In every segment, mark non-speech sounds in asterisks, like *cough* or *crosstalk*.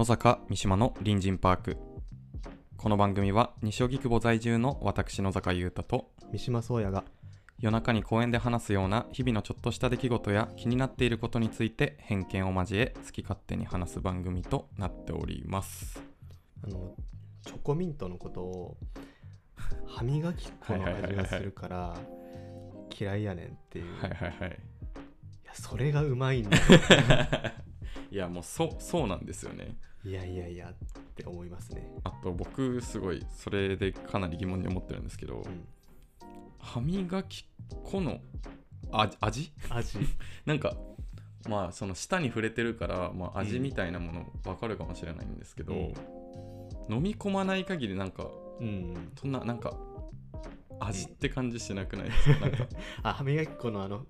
野坂三島の隣人パーク。この番組は西荻窪在住の私野坂優太と三島宗也が夜中に公園で話すような日々のちょっとした出来事や気になっていることについて偏見を交え好き勝手に話す番組となっております。あのチョコミントのことを歯磨き粉の味がするから嫌いやねんっていう、はいはいはい。いやそれがうまいんだ *laughs* いやもうそそうなんですよねいやいやいやって思いますね、あと僕すごいそれでかなり疑問に思ってるんですけど、うん、歯磨き粉の味味？味。*laughs* なんかまあその舌に触れてるから、まあ、味みたいなもの分かるかもしれないんですけど、うん。飲み込まない限りなんかうんそんななんか味って感じしなくない？ですかなんか。あ歯磨き粉のあの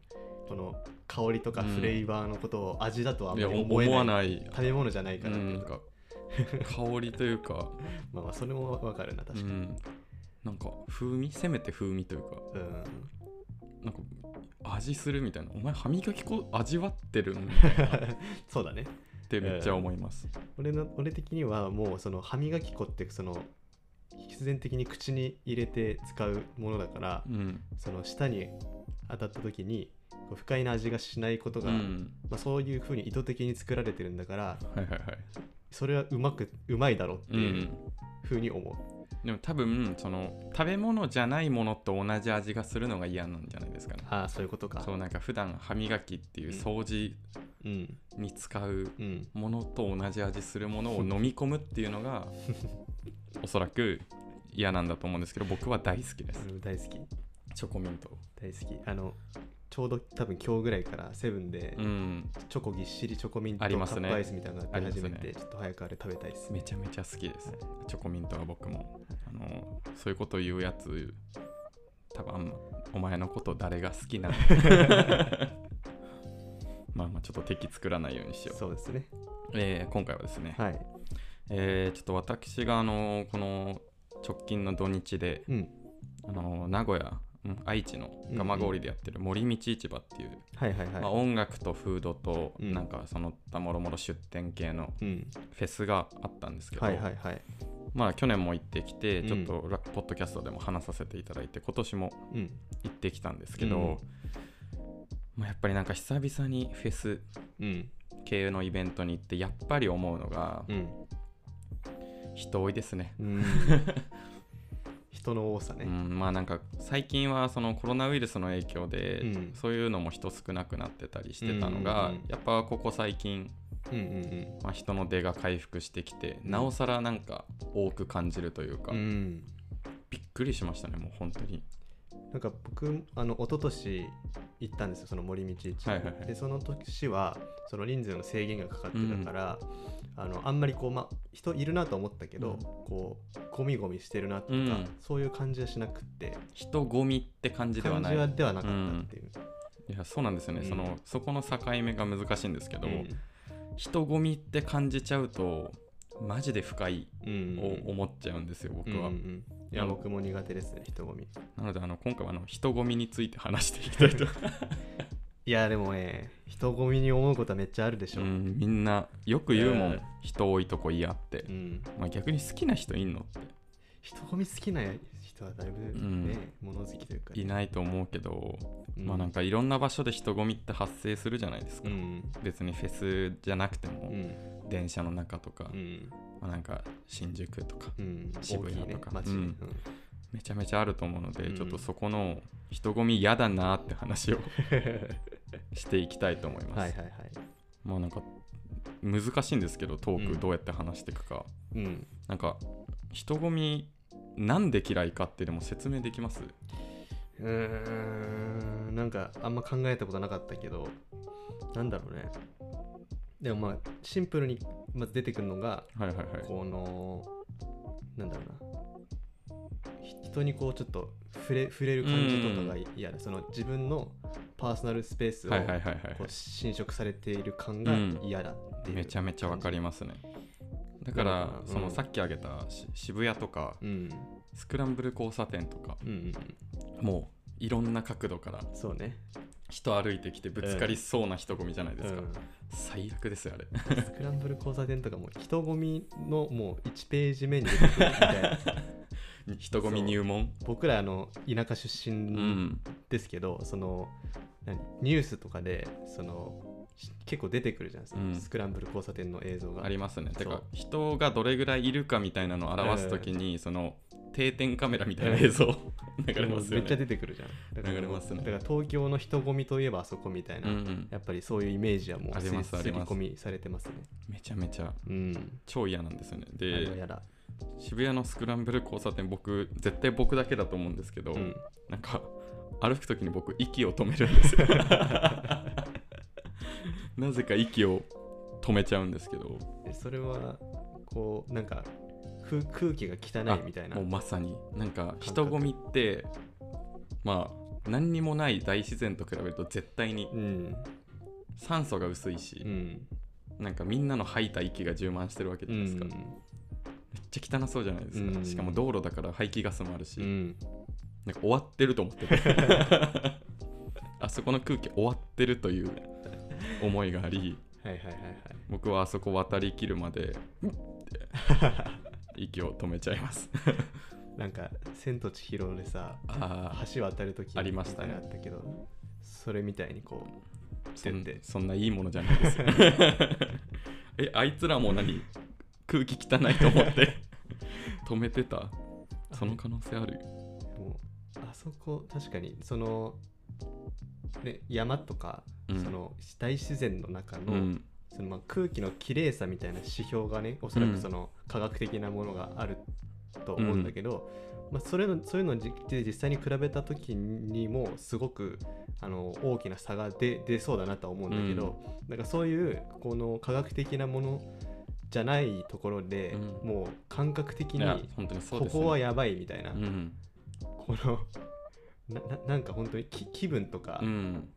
この香りとかうん。フレーバーのことを味だとはあんまり思えない思わない食べ物じゃないから、うんなん。か香りというか、まあまあそれもわかるなう確かに、ん、なんか風味せめて風味というか。うん。なんか味するみたいな。お前歯磨き粉味わってるんみたいな。っ *laughs* そうだね。てめっちゃ思います、俺の俺的にはもうその歯磨き粉ってその必然的に口に入れて使うものだからうん。その舌に当たった時に不快な味がしないことが、うん。まあ、そういうふうに意図的に作られてるんだからはいはいはい。それはうまくうまいだろうってういうん。ふうに思う、でも多分その食べ物じゃないものと同じ味がするのが嫌なんじゃないですかね。ああそういうことか。そうなんか普段歯磨きっていう掃除うんに使ううん。ものと同じ味するものを飲み込むっていうのが *laughs* おそらく嫌なんだと思うんですけど僕は大好きです。大好き。チョコミント大好き。あのちょうど多分今日ぐらいからセブンでうん。チョコぎっしりチョコミントカありますね。ップアイスみたいなのが出始めて、ちょっと早くあれ食べたいですめちゃめちゃ好きです。チョコミントは僕も。あのそういうこと言うやつ多分お前のこと誰が好きなの？*laughs* まあまあちょっと敵作らないようにしよう。そうですね。えー今回はですね、はい。えーちょっと私があのこの直近の土日でうん。あの名古屋、うん。愛知の蒲郡でやってる森道市場っていう、音楽とフードとうん。なんかその他もろもろ出店系のうん。フェスがあったんですけど、まあ去年も行ってきてうん。ちょっとラポッドキャストでも話させていただいて今年もうん。行ってきたんですけど、うん。まあ、やっぱりなんか久々にフェスうん。系のイベントに行ってやっぱり思うのがうん。人多いですね。うん人の多さね、うん、まあなんか最近はそのコロナウイルスの影響で、うん。そういうのも人少なくなってたりしてたのが、うんうんうんやっぱここ最近、うんうんまあ、人の出が回復してきて、なおさらなんか多く感じるというか、びっくりしましたねもう本当に。なんか僕あの一昨年行ったんですよその森道市、はいはいはい。でその年はその人数の制限がかかってたから、あのあんまりこうま人いるなと思ったけど、うん。こうゴミゴミしてるなとか、うん。そういう感じはしなくって。人混みって感じでは感じないはではなかったっていう、いやそうなんですよね、うん。そのそこの境目が難しいんですけど、うん。人混みって感じちゃうとマジで不快うん。を思っちゃうんですよ、僕は、うんうんいや僕も苦手ですね人混み。なのであの今回はあの人混みについて話していきたいと *laughs* いやでもね人混みに思うことはめっちゃあるでしょ、うん、みんなよく言うもん、うん人多いとこ嫌って。う、ん。まあ、逆に好きな人いんのって。人混み好きな人はだいぶね、物好きというかいないと思うけど、うん。まあなんかいろんな場所で人混みって発生するじゃないですか、うん。別にフェスじゃなくても、うん。電車の中とか、うん。まあ、なんか新宿とかうん。渋谷とか。街ね。うん。めちゃめちゃあると思うので、うん。ちょっとそこの人混み嫌だなって話を *laughs* していきたいと思います。はいはいはい。まあなんか難しいんですけどトーうん。クどうやって話していくか、うん。なんか人混みなんで嫌いかってでも説明できます？うーん。なんかあんま考えたことなかったけどなんだろうね。でもまあシンプルにまず出てくるのがはいはいはい。このなんだろうな。ひ人にこうちょっと触れ触れる感じとかが嫌だ、その自分のパーソナルスペースをはいはいはいはいこう侵食されている感が嫌だっていう、めちゃめちゃわかりますね。だから、うん。そのさっき挙げたし渋谷とかうん。スクランブル交差点とかうんうんもういろんな角度からそうね。人歩いてきてぶつかりそうな人混みじゃないですか、うん。最悪ですよあれ。スクランブル交差点とかも人混みのもう1ページ目に出てくるみたいな。*laughs* 人混み入門？僕らあの田舎出う身ん。ですけど、その何ニュースとかでそのし結構出てくるじゃないですか、うん。スクランブル交差点の映像が。ありますね。てか人がどれぐらいいるかみたいなのを表すときに、その定点カメラみたいな映像流れますよめっちゃね出てくるじゃん。だから流れますね。だから東京の人混みといえばあそこみたいな、うんうん。やっぱりそういうイメージはもうありますり込みされてますね。めちゃめちゃうん。超嫌なんですよね。で渋谷のスクランブル交差点僕絶対僕だけだと思うんですけど、うん。なんか歩くときに僕息を止めるんですよ。*laughs* なぜか息を止めちゃうんですけど。えそれはこうなんか空空気が汚いみたいな。もうまさに。なんか人混みってまあ何にもない大自然と比べると絶対にうん。酸素が薄いしう、ん。なんかみんなの吐いた息が充満してるわけじゃないですか、めっちゃ汚そうじゃないですか、うん。しかも道路だから排気ガスもあるし、うんなんか終わってると思ってて。*laughs* あそこの空気終わってるという思いがありはいはいはいはい。僕はあそこ渡りきるまで息を止めちゃいます。なんか「千と千尋」でさあ橋渡るときありましたね。あったけどそれみたいにこうそんそんないいものじゃないですよ *laughs* えあいつらも何空気汚いと思って *laughs* 止めてた？その可能性ある？あそこ確かにその、ね、山とか、うん。その大自然の中の,、うん。そのまあ空気の綺麗さみたいな指標がねおそらくその科学的なものがあると思うんだけど、まあ、それのそういうのをじ実際に比べた時にもすごくあの大きな差が出出そうだなとは思うんだけど、なんかそういうこの科学的なものじゃないところで、うん。もう感覚的にここはやばいみたいな、うん、この *laughs* なななんか本当に気気分とか、うん、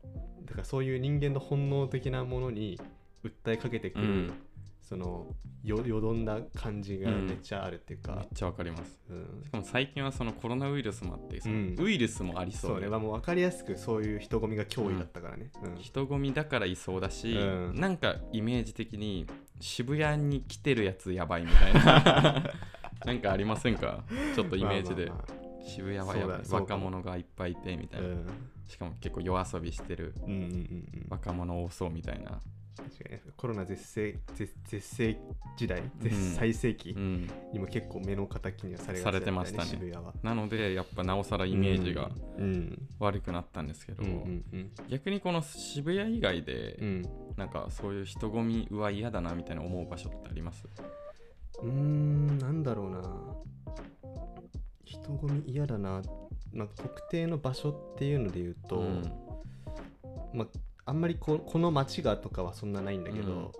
だからそういう人間の本能的なものに訴えかけてくる、うん。そのよよどんだ感じがめっちゃあるっていうか。めっ、ちゃわかります。うん。しかも最近はそのコロナウイルスもあってそのうん。ウイルスもありそううね、まあ、もう分かりやすくそういう人混みが脅威だったからね、うん。人混みだからいそうだし、うん。なんかイメージ的に渋谷に来てるやつやばいみたいな。*laughs* なんかありませんか？ちょっとイメージで、まあまあま渋谷はやばいそうだそうかも。若者がいっぱいいてみたいな、あうん。しかも結構夜遊びしてるうんうんうんうん。若者多そうみたいな、確かにコロナ絶世絶絶世時代ん。絶最盛期うん、にも結構目の敵にはされがちされてましたね。渋谷は。なのでやっぱなおさらイメージがうん。悪くなったんですけど、うん逆にこの渋谷以外で、うん。なんかそういう人混みうわ嫌だなみたいな思う場所ってあります？うーんなんだろうな人混み嫌だな、まあ、特定の場所っていうので言うと、うん。まあ、あんまりここの街がとかはそんなないんだけど、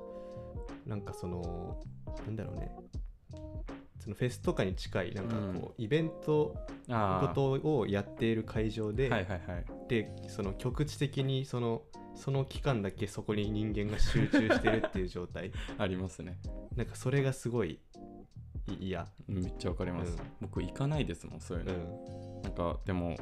なんかそのなんだろうね。そのフェスとかに近いなんかこう、イベントあー。ことをやっている会場で、はいはいはい。でその局地的にそのその期間だけそこに人間が集中してるっていう状態。*laughs* ありますね。なんかそれがすごいい嫌めっちゃわかります、うん。僕行かないですもんそういううの、ん。なんかでも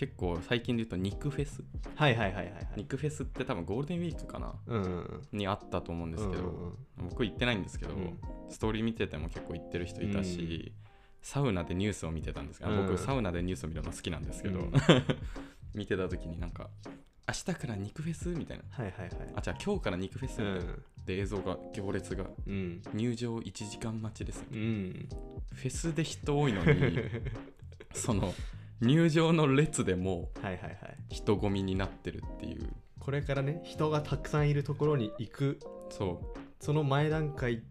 結構最近で言うと肉フェス。はいはいはいはいはい。肉フェスって多分ゴールデンウィークかな。うんうんにあったと思うんですけど、僕行ってないんですけど、うん。ストーリー見てても結構行ってる人いたし、サウナでニュースを見てたんですけど、うん。僕サウナでニュースを見るの好きなんですけど、うん。*laughs* 見てた時になんか明日から肉フェスみたいな。はいはいはい。あじゃあ今日から肉フェスみたいな、で映像が行列が。うん。入場1時間待ちです。うん。うんフェスで人多いのに *laughs* その入場の列でもはいはいはい。人混みになってるっていう。これからね人がたくさんいるところに行く。そその前段階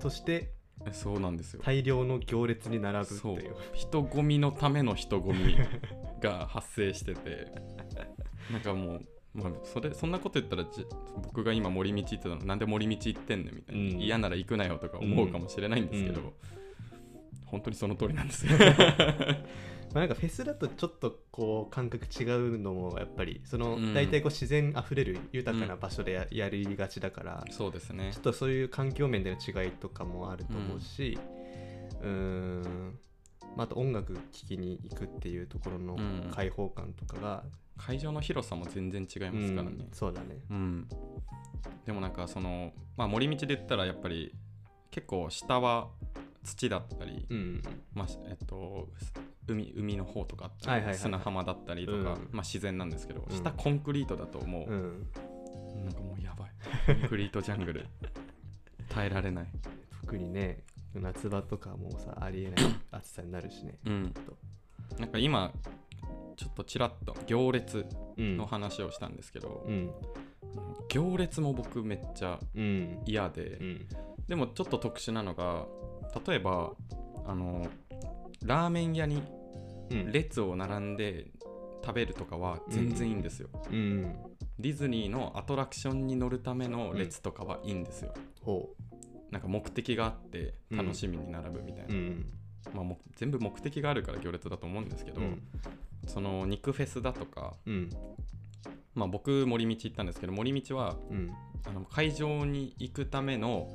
としてそうなんですよ。大量の行列に並ぶっていう。人混みのための人混み *laughs* が発生してて。なんかもう、まあ、それそんなこと言ったらじ僕が今森道行ってたのなんで森道行ってんねんみたいな、うん。嫌なら行くなよとか思うかもしれないんですけど、うん。本当にその通りなんですよ *laughs* まあなんかフェスだとちょっとこう感覚違うのもやっぱりそのうん。大体こう自然あふれる豊かな場所でや,、やりがちだからそうですね。ちょっとそういう環境面での違いとかもあると思うしうーん。まあ、あと音楽聴きに行くっていうところのうん。開放感とかが、会場の広さも全然違いますからね。うん。そうだね。うん、でもなんかそのまあ森道で言ったらやっぱり結構下は土だったり、うん。まあえっと海海の方とかあったり、はいはいはいはい。砂浜だったりとか、うん。まあ自然なんですけど、うん。下コンクリートだともう、うん。なんかもうやばい。コンクリートジャングル。*laughs* 耐えられない。特にね夏場とかもうさありえない *coughs* 暑さになるしねうん。なんか今ちょっとちらっと行列うん。の話をしたんですけど、うん。行列も僕めっちゃうん。嫌で、うん。でもちょっと特殊なのが例えばあのラーメン屋にうん列を並んで食べるとかは全然いいんですよ、うん。ディズニーのアトラクションに乗るための列とかはいいんですよ、ほなんか目的があって楽しみに並ぶみたいうな、うん。まあ、もう全部目的があるから行列だと思うんですけど、うん。その肉フェスだとか、うん。まあ、僕森道行ったんですけど森道はうん。あの会場に行くための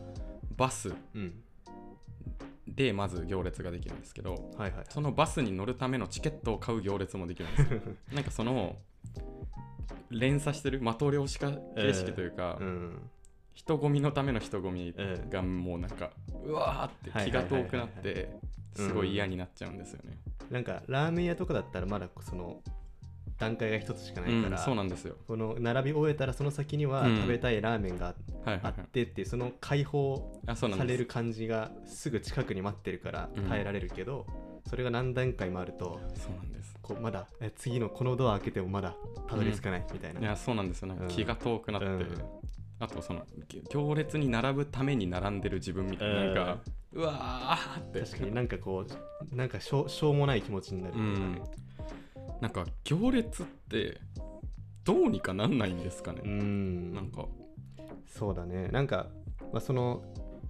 バスうんでまず行列ができるんですけどはいはい。そのバスに乗るためのチケットを買う行列もできるんですよ。*laughs* なんかその連鎖してる的漁師化形式というか、うん。人混みのための人混みえがもうなんかうわーって気が遠くなってすごい嫌になっちゃうんですよね。なんかラーメン屋とかだったらまだその段階が一つしかないから、うん、そうなんですよ。この並び終えたらその先にはうん食べたいラーメンがあっ。てってその解放される感じがすぐ近くに待ってるからうん耐えられるけど、それが何段階もあるとそうなんです。こうまだえ次のこのドア開けてもまだたどり着かないみたいな、いやそうなんですよ。なんかうん気が遠くなって、うんあとそのぎ行列に並ぶために並んでる自分みたいな、なんか、うわーって。確かになんかこうなんかしょうしょうもない気持ちになるっていうかねなんか行列ってどうにかなんないんですかね。うん。なんか、そうだね。なんか、まあ、その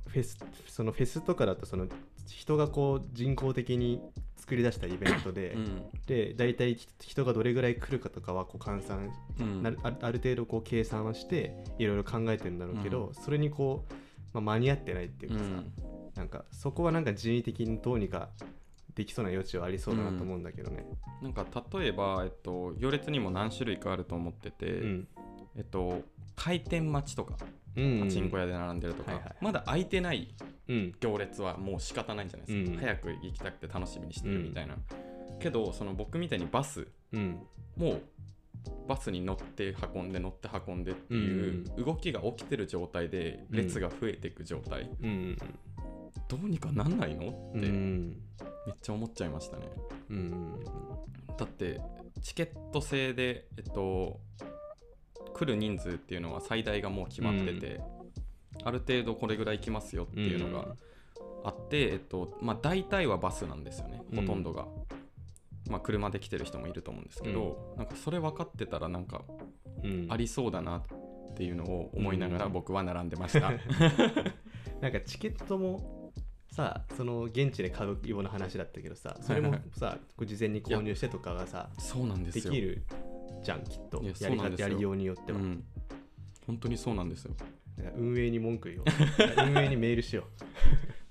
フェスそのフェスとかだとその人がこう人工的に作り出したイベントで、うん。で大体人がどれぐらい来るかとかはこう換算うん。ある程度こう計算はしていろいろ考えてるんだろうけど、それにこう、まあ、間に合ってないっていうかさ、うん。なんかそこはなんか人為的にどうにかできそうな余地はありそうだなと思うんだけどね。なんか例えば、えっと、行列にも何種類かあると思ってて、うん。えっと、開店待ちとかうんパチンコ屋で並んでるとか、はいはい。まだ空いてないうん。行列はもう仕方ないんじゃないですか、うん早く行きたくて楽しみにしてるみたいな、けどその僕みたいにバスうん。もうバスに乗って運んで乗って運んでっていう動きが起きてる状態でうん。列が増えていく状態、うんどうにかなんないの？うってめん。っちゃ思っちゃいましたね。うんだってチケット制でえっと来る人数っていうのは最大がもう決まってて、ある程度これぐらい来ますよっていうのがあって、えっとまあ、大体はバスなんですよねほとんどが、まあ、車で来てる人もいると思うんですけど、なんかそれ分かってたらなんかうん。ありそうだなっていうのを思いながらうん。僕は並んでました、*laughs* なんかチケットもさその現地で買うような話だったけどさそれもさ事前に購入してとかがさそうなんでよ。ですきるじゃんきっと。いややりやりようによっては、うん、本当にそうなんですよ。運営に文句言おう。*laughs* 運営にメールしよ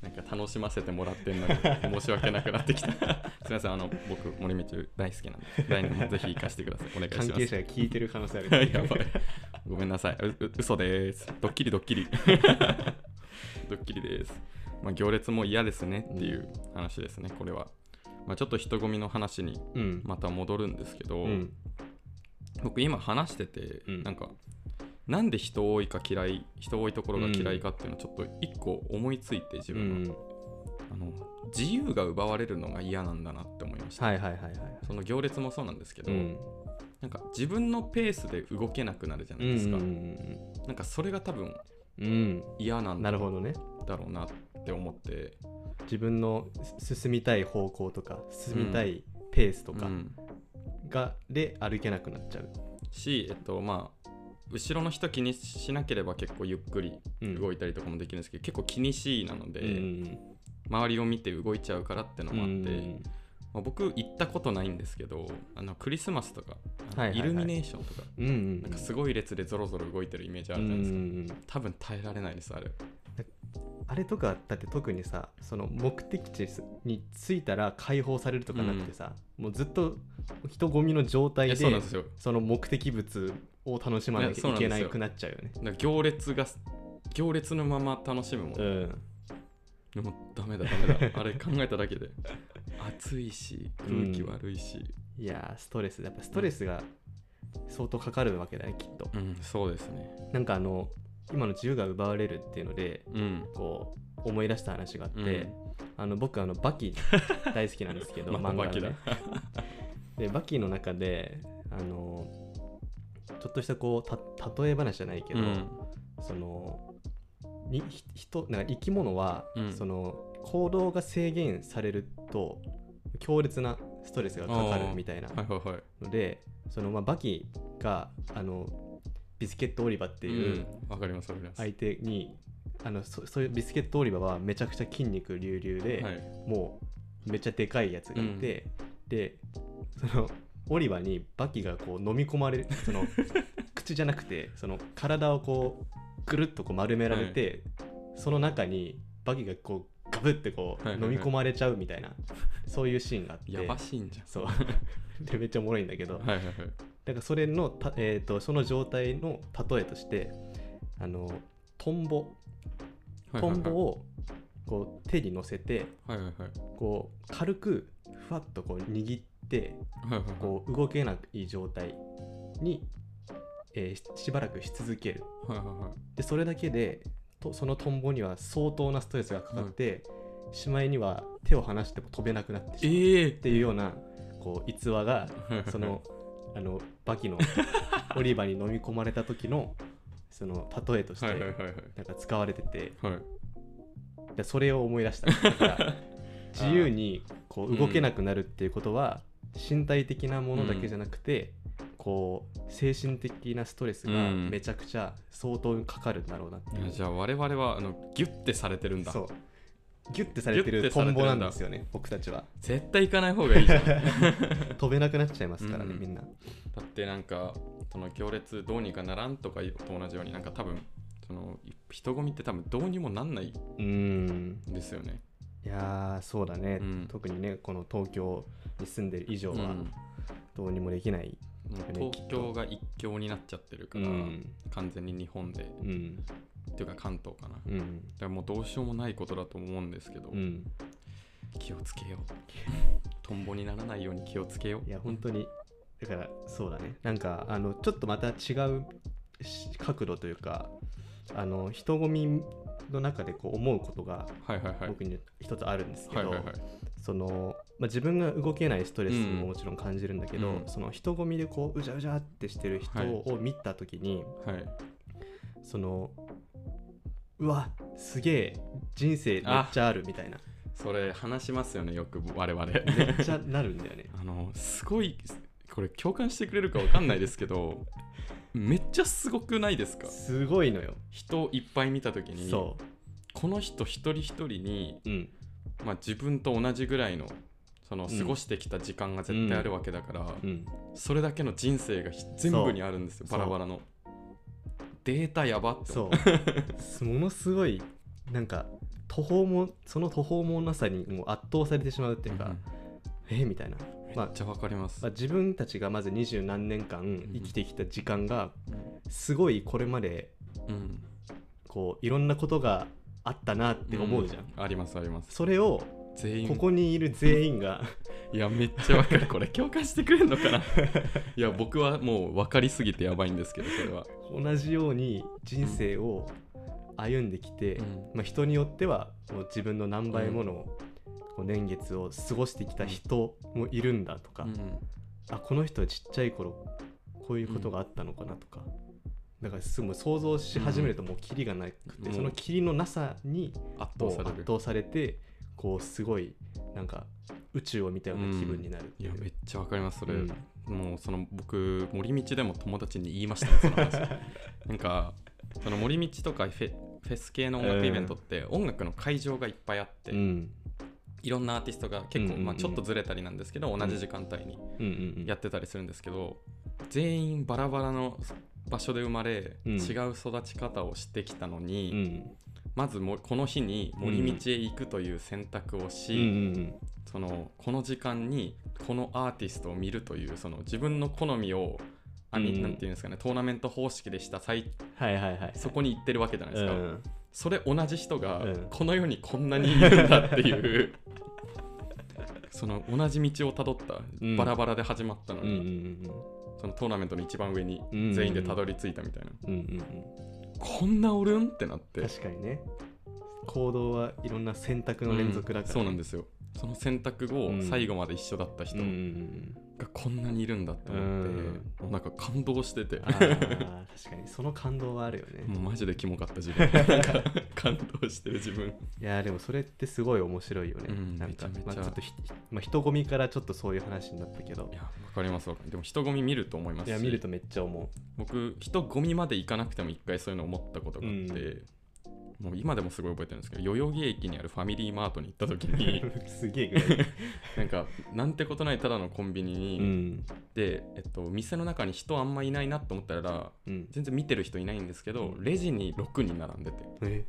なんか楽しませてもらってんのに申し訳なくなってきた。*laughs* すみませんあの僕森道大好きなんで来年もぜひ行かせてください。お願いうします。関係者が聞いてる可能性ある。やばい。ごめんなさい。うう嘘です。ドッキリドッキリ。*laughs* ドッキリです。まあ、行列も嫌ですねっていう話ですね、これは。まあ、ちょっと人混みの話にうん。また戻るんですけど、うん。僕今話してて、うん。なんか、なんで人多いか嫌い、人多いところが嫌いかっていうのをちょっと一個思いついて自う分は、んあの自由が奪われるのが嫌なんだなって思いました。はいはいはいはい。その行列もそうなんですけど、うん。なんか自分のペースで動けなくなるじゃないですか。うんなんかそれが多分うん。うん嫌なんだなるほどね。ろうなって思って自分のす進みたい方向とか進みたいペースとかうん。が、で歩けなくなっちゃう、し、えっとまあ、後ろの人気にしなければ結構ゆっくりうん。動いたりとかもできるんですけど、結構気にしいなので、うん周りを見て動いちゃうからってのうんもあって、うんまあ、僕行ったことないんですけどあのクリスマスとか、イルミネーションとかうんうんなんかすごい列でゾロゾロ動いてるイメージあるじゃないですか、多分耐えられないですあれあれとかだって特にさその目的地に着いたら解放されるとかなくてさ、もうずっと人混みの状態でえその目的物を楽しまなきゃいけなくなっちゃうよね。行列が行列のまま楽しむもん、うん。でもダメだダメだ。*laughs* あれ考えただけで。暑いし空気悪いし。いやーストレス。やっぱストレスが相当かかるわけだねきっと。うん、そうですね。なんかあの今の自由が奪われるっていうのでうん。こう思い出した話があって、うん。あの僕あのバキ *laughs* 大好きなんですけど漫画のね。*laughs* でバキの中であのちょっとしたこうた例え話じゃないけど、うん。そのにひ人なんか生き物は、うん。その行動が制限されると強烈なストレスがかかるみたいなはいはいはい。のでそのまあバキがあのビスケットオリバっていうかりますわかります、相手に、あのそそういうビスケットオリバはめちゃくちゃ筋肉隆々で、はい。もうめっちゃでかいやつがいて、でそのオリバにバキがこう飲み込まれるその *laughs* 口じゃなくてその体をこうぐるっとこう丸められて、その中にバキがこうガブってこうはいはいはい。飲み込まれちゃうみたいな、そういうシーンがあって。やばしいんじゃん。そう。*laughs* でめっちゃおもろいんだけど、はいはいはいだからそれのた、えー、とその状態の例えとしてあのトンボ。トはいはいはい。ンボをこう手に乗せてはいはいはい。こう軽くふわっとこう握ってはいはいはい。こう動けない状態に、えーししばらくし続ける。はいはいはい。でそれだけでとそのトンボには相当なストレスがかかって、しまいには手を離しても飛べなくなってしまうええっていうようなこう逸話がそのあのバキの *laughs* オリバに飲み込まれた時のその例えとしてはいはいはいはい。なんか使われててはい。でそれを思い出した。*laughs* だから自由にこう動けなくなるっていうことは身体的なものだけじゃなくて、こう精神的なストレスがうん。めちゃくちゃ相当かかるんだろうなっていう、いやじゃあ我々はあのギュッてされてるんだ。そうギュッてされてるトンボなんですよね僕たちは。絶対行かない方がいいじゃん。*laughs* 飛べなくなっちゃいますからね、うん。みんな。だってなんかその行列どうにかならんとかと同じようになんか多分その人混みって多分どうにもなんないん。ですよね。いやーそうだね、うん。特にねこの東京に住んでる以上はうん。どうにもできない、もう東京が一強になっちゃってるから、うん。完全に日本で。うんっていうか関東かな。だかうんらもうどうしようもないことだと思うんですけど、うん気をつけよう。トンボにならないように気をつけよう。いや本当にだからそうだねなんかあのちょっとまた違うし角度というかあの人混みの中でこう思うことがはいはいはい。僕に一つあるんですけど、はいはいはい。その、まあ、自分が動けないストレスももちろん感じるんだけど、うんその人混みでこううじゃうじゃってしてる人を見た時に、はい、そのうわすげえ人生めっちゃあるみたいな。それ話しますよね、よく我々。めっちゃなるんだよね。*laughs* あのすごいこれ共感してくれるかわかんないですけどめっちゃすごくないですか？すごいのよ。人いっぱい見た時にそこの人一人一人に、ううん。まあ、自分と同じぐらいのそのうん過ごしてきた時間が絶対あるわけだから、うん。それだけの人生がひ全部にあるんですよバラバラのデータやばってそ思う。ものすごいなんか途方もその途方もなさにもう圧倒されてしまうっていうか、うんえーみたいな、まあめっちゃわかります、まあ、自分たちがまず二十何年間生きてきた時間がすごいこれまでうん。こういろんなことがあったなって思うじゃん、ん。ありますあります。それを全員。ここにいる全員が。*laughs* いやめっちゃわかる。これ共感してくれるのかな。*laughs* いや僕はもう分かりすぎてやばいんですけどそれは。同じように人生を歩んできて、うん。まあ、人によってはもう自分の何倍ものこう年月を過ごしてきた人もいるんだとか、うん。あこの人はちっちゃい頃こういうことがあったのかなとか、だからすぐ想像し始めるともうキリがなくて、うん。そのキリのなさに圧倒されてこうすごいなんか宇宙を見たような気分になるっていやめっちゃわかりますそれ、うん。もうその僕森道でも友達に言いましたねその話。*laughs* なんかその森道とかフェフェス系の音楽イベントって音楽の会場がいっぱいあって、うん。いろんなアーティストが結構、うんうんうん。まあ、ちょっとずれたりなんですけど同じ時間帯にうんうんうんやってたりするんですけど、全員バラバラの場所で生まれ、うん。違う育ち方をしてきたのうに、んまずもこの日に森道へ行くという選択をし、うんうんそのこの時間にこのアーティストを見るというその自分の好みをあみうん。なんていうんですかねトーナメント方式でした最はいはいはいそこに行ってるわけじゃないですか、うん。それ同じ人がうん。この世にこんなにいるんだっていう。*laughs* その同じ道をたどったうん。バラバラで始まったのに、そのトーナメントの一番上にうん。全員でたどり着いたみたいな、うんうんうんこんなおるん？ってなって。確かにね。行動はいろんな選択の連続だから、うん。そうなんですよ。その選択を最後まで一緒だった人がこんなにいるんだって思って、なんか感動してて。確かにその感動はあるよね。もうマジでキモかった自分。*laughs* 感動してる自分。いやーでもそれってすごい面白いよね、うんなんかめちゃめちゃ。まあ、ちょっとひ、まあ、人混みからちょっとそういう話になったけど。いやわかりますわかります。でも人混み見ると思いますし。いや見るとめっちゃ思僕人混みまで行かなくても一回そういうの思ったことがあって、もう今でもすごい覚えてるんですけど代々木駅にあるファミリーマートに行った時にう *laughs* すげえぐらい、*laughs* なんかなんてことないただのコンビニに、うん。で、えっと、店の中に人あんまいないなと思ったらうん、全然見てる人いないんですけど、うん。レジに6人並んでて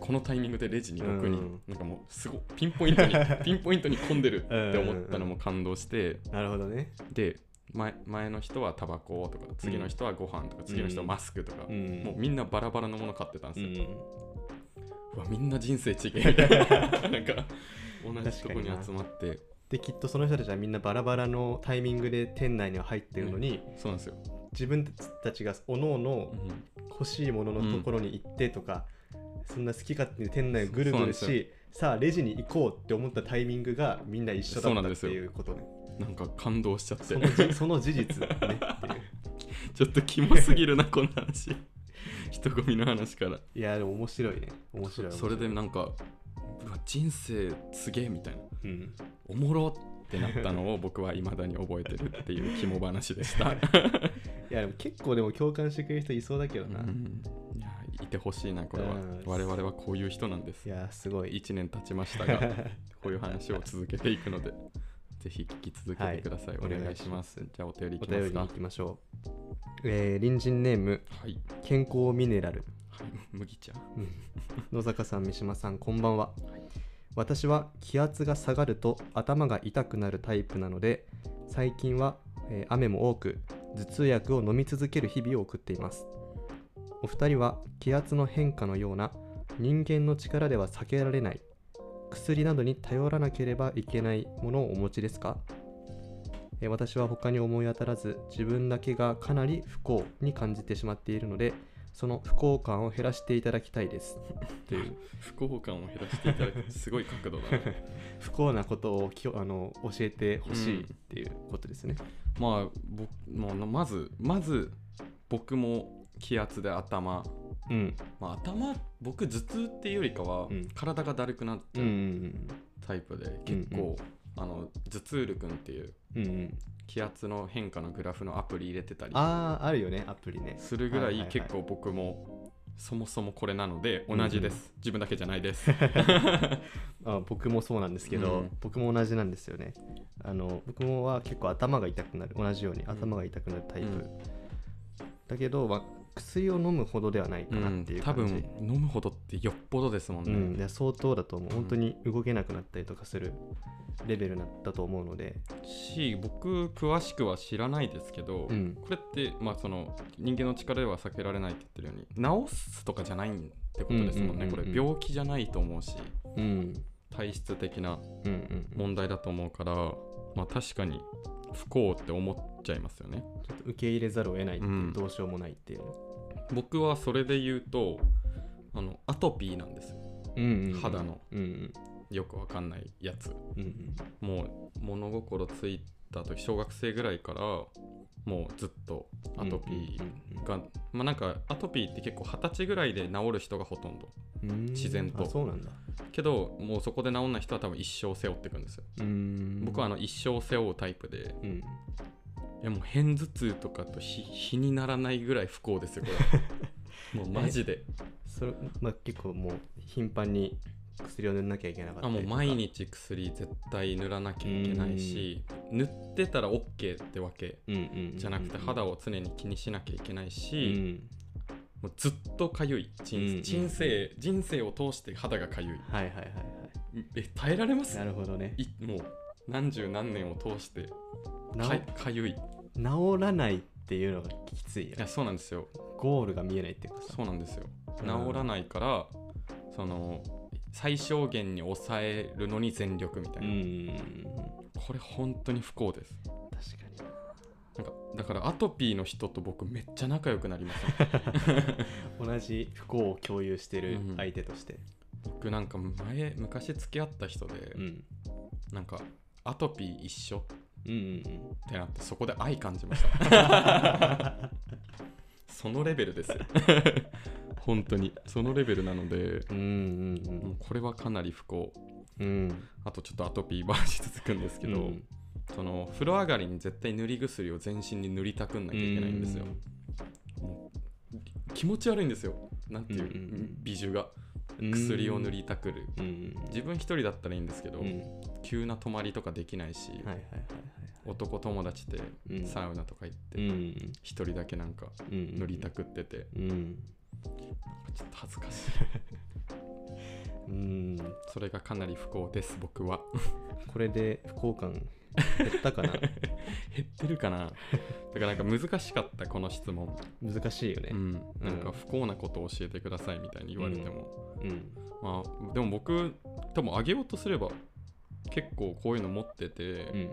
このタイミングでレジに6人、うん。なんかもうすごいピンポイントにピンポイントに混んでるって思ったのも感動して、なるほどね、で前前の人はタバコとか次の人はご飯とか、次の人はマスクとか、うん、もうみんなバラバラのもの買ってたんですよ、うん、うわみんな人生違え。みたいななんか同じとこに集まって。できっとその人たちはみんなバラバラのタイミングで店内には入ってるのに、そうなんですよ、自分たちがおのおのうん。欲しいもののところに行ってとか、そんな好き勝手に店内をぐるぐるそうなんしさあレジに行こうって思ったタイミングがみんな一緒だったっていうことね。なんか感動しちゃって。そのじその事実ねっていう。*laughs* ちょっとキモすぎるなこの話。*laughs* 人混みの話から。いやでも面白いね。面白いそれで面なんか人生すげえみたいな。うん。おもろってなったのを僕はいまだに覚えてるっていう肝話でした、*laughs* いやでも結構でも共感してくれる人いそうだけどな、いうん。いやいてほしいなこれは。うん。我々はこういう人なんです。やすごい。1年経ちましたが *laughs* こういう話を続けていくのでぜひ聞き続けてください、はいお願いします。じゃあお便りいおきますか。便りに行きましょう、えー、隣人ネームはい、健康ミネラル。はい、麦茶。うん。野坂さん三島さんこんばんは、私は気圧が下がると頭が痛くなるタイプなので最近は、えー雨も多く頭痛薬を飲み続ける日々を送っていますお二人は気圧の変化のような人間の力では避けられない薬などに頼らなければいけないものをお持ちですか？えー私は他に思い当たらず自分だけがかなり不幸に感じてしまっているのでその不幸感を減らしていただきたいです。*laughs* という。不幸感を減らしていただくすごい角度だな。*laughs* 不幸なことをきょあの教えてほしいっていうことですね。まあ僕もうまずまず僕も気圧で頭。うん。まあ、頭僕頭痛っていうよりかは、うん。体がだるくなっちうんうゃうんタイプで、結構、あの頭痛力っていううんうん。気圧の変化のグラフのアプリ入れてたりああ、あるよね、アプリね。するぐらはいはいはい。い結構僕もそもそもこれなので同じです、自分だけじゃないです。*laughs* あ僕もそうなんですけど、うん僕も同じなんですよね。あの僕もは結構頭が痛くなる、同じようにん頭が痛くなるタイプ。うん。だけど、まあ、薬を飲むほどではないかうなっていん多う感じ。分飲むほどってよっぽどですもんね、うん、いや相当だと思う。本当に動けなくなったりとかするレベルだと思うので。し僕詳しくは知らないですけど、うんこれって、まあ、その人間の力では避けられないって言ってるように治すとかじゃないってことですもんね、うんうんうんうんこれ病気じゃないと思うしうん。体質的なうんうん。問題だと思うから、まあ、確かに不幸って思っちゃいますよね。ちょっと受け入れざるを得ないっていう、うん。どうしようもないっていう。ね。僕はそれで言うとあのアトピーなんです。ようんうんうん。肌の。うんうん。よくわかんないやつ。うん。もう物心ついた時小学生ぐらいからもうずっとアトピーが、まあなんかアトピーって結構二十歳ぐらいで治る人がほとんど。自然と。あそうなんだ。けどもうそこで治んない人は多分一生背負っていくんですよ、うん。僕はあの一生背負うタイプでうん。いやもう片頭痛とかと比比にならないぐらい不幸ですよこれ *laughs* もうマジで。それまあ結構もう頻繁に薬を塗んなきゃいけなかったあもう毎日薬絶対塗らなきゃいけないし塗ってたら OK ってわけじゃなくて肌を常に気にしなきゃいけないうん。し、もうずっとかゆい人,、人生人生を通して肌がかゆい。はいはいはいはえ耐えられます？いなるほどね。いもう何十何年を通してなかかゆい。い治らないっていうのがきついよやそうなんですよ。ゴールが見えないっていうかさ。そうなんですよ。うん。治らないから、その最小限に抑えるのに全力みたういな、ん。これ本当に不幸です。確かな。んかだからアトピーの人と僕めっちゃ仲良くなります、ね、に同じ不幸を共有してる相手として。僕なんか前昔付き合った人で、うん。なんかアトピー一緒？うんうん。ってなってそこで愛感じました。*laughs* そのレベルですよ本当に。そのレベルなのでうんうんもうこれはかなり不幸。うん。うんあとちょっとアトピー話続くんですけど、うん。その風呂上がりに絶対塗り薬を全身に塗りたくんなきゃいけないんですよ、もう気持ち悪いんですよ。なんていう、うんうんうん。美女が。うん。薬を塗りたくる、うんうん自分一人だったらいいんですけど、うん。急な泊まりとかできないし、はいはいはいはい。男友達でうん。サウナとか行ってうん。一、人だけなんかうん。塗りたくってて、うんちょっと恥ずかしい。うんそれがかなり不幸です僕は。*laughs* これで不幸感減ったかな？*laughs* 減ってるかな？だからなんか難しかったこの質問、難しいよね。うん、なんか不幸なことを教えてくださいみたいに言われても、うん。まあでも僕多分あげようとすれば結構こういうの持ってて、うん。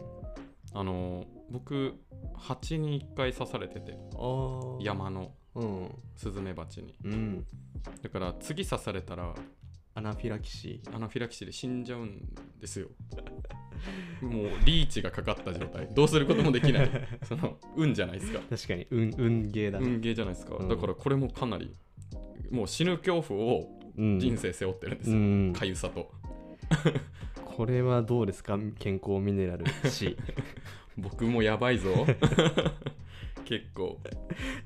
あの僕蜂に1回刺されてて。山のうん。スズメバチに。うん。だから次刺されたらアナフィラキシアナフィラキシーで死んじゃうんですよ。*laughs* もうリーチがかかった状態。どうすることもできない。その運じゃないですか。ー確かに運運ゲーだね。運ゲーじゃないですか、うん。だからこれもかなりもう死ぬ恐怖をうん。人生背負ってるんですよ、うん。かゆさと。*laughs* これはどうですか？健康ミネラル。C *laughs* 僕もやばいぞ。結構。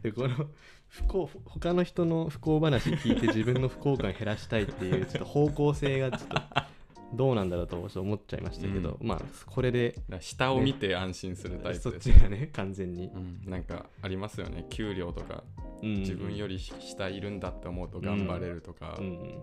でこの不幸他の人の不幸話聞いて自分の不幸感減らしたいっていうちょっと方向性がちょっとどうなんだろうと思っちゃいましたけど、まあこれでだから下を見て安心するタイそプです、っちがね完全に、うん、なんかありますよね。給料とかうん自分より下いるんだって思うと頑張れるとか,、うんなんか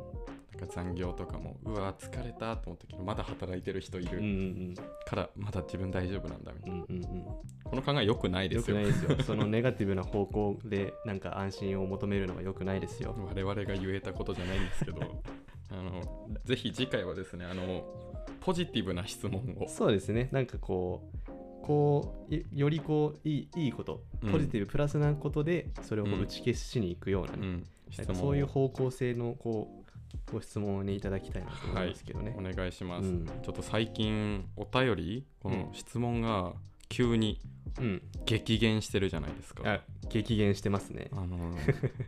残業とかもうわ疲れたと思ったけどまだ働いてる人いるんからまだ自分大丈夫なんだみたいな、うんうんうん。この考え良くないですよ。よくないですよ。そのネガティブな方向でなんか安心を求めるのはよくないですよ。*laughs* 我々が言えたことじゃないんですけど *laughs* あのぜひ次回はですねあのポジティブな質問を。そうですね。なんかこうこういよりこういいいいことうん。ポジティブプラスなことでそれを打ち消しに行くようなね、うん、なんかそういう方向性のこうご質問をねいただきたいなと思いますけどね、お願いします、うん。ちょっと最近お便りこの質問が急にうん。激減してるじゃないですか、あ激減してますね。あの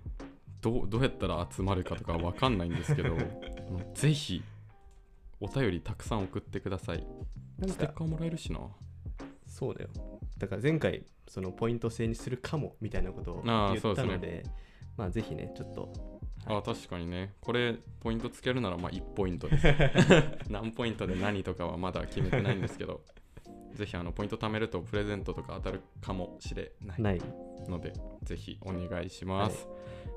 *laughs* どうどうやったら集まるかとかわかんないんですけど *laughs* ぜひお便りたくさん送ってください。なんかステッカーもらえるしな。そうだよ。だから前回そのポイント制にするかもみたいなことを言ったのそうですね。でまあぜひねちょっとあ確かにね。これポイントつけるならまあ1ポイントです。*laughs* 何ポイントで何とかはまだ決めてないんですけどぜひあのポイント貯めるとプレゼントとか当たるかもしれないのでぜひお願いします、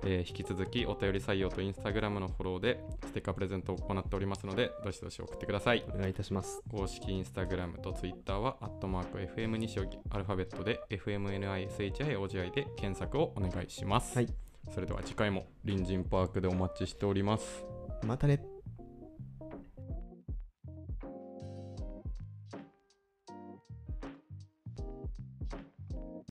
えー引き続きお便り採用とインスタグラムのフォローでステッカープレゼントを行っておりますのでどしどし送ってください。お願いいたします。公式インスタグラムとツイッターはアットマーク FM 西荻アルファベットで FMNISHIOGI で検索をお願いします、はいそれでは次回も隣人パークでお待ちしております。またね。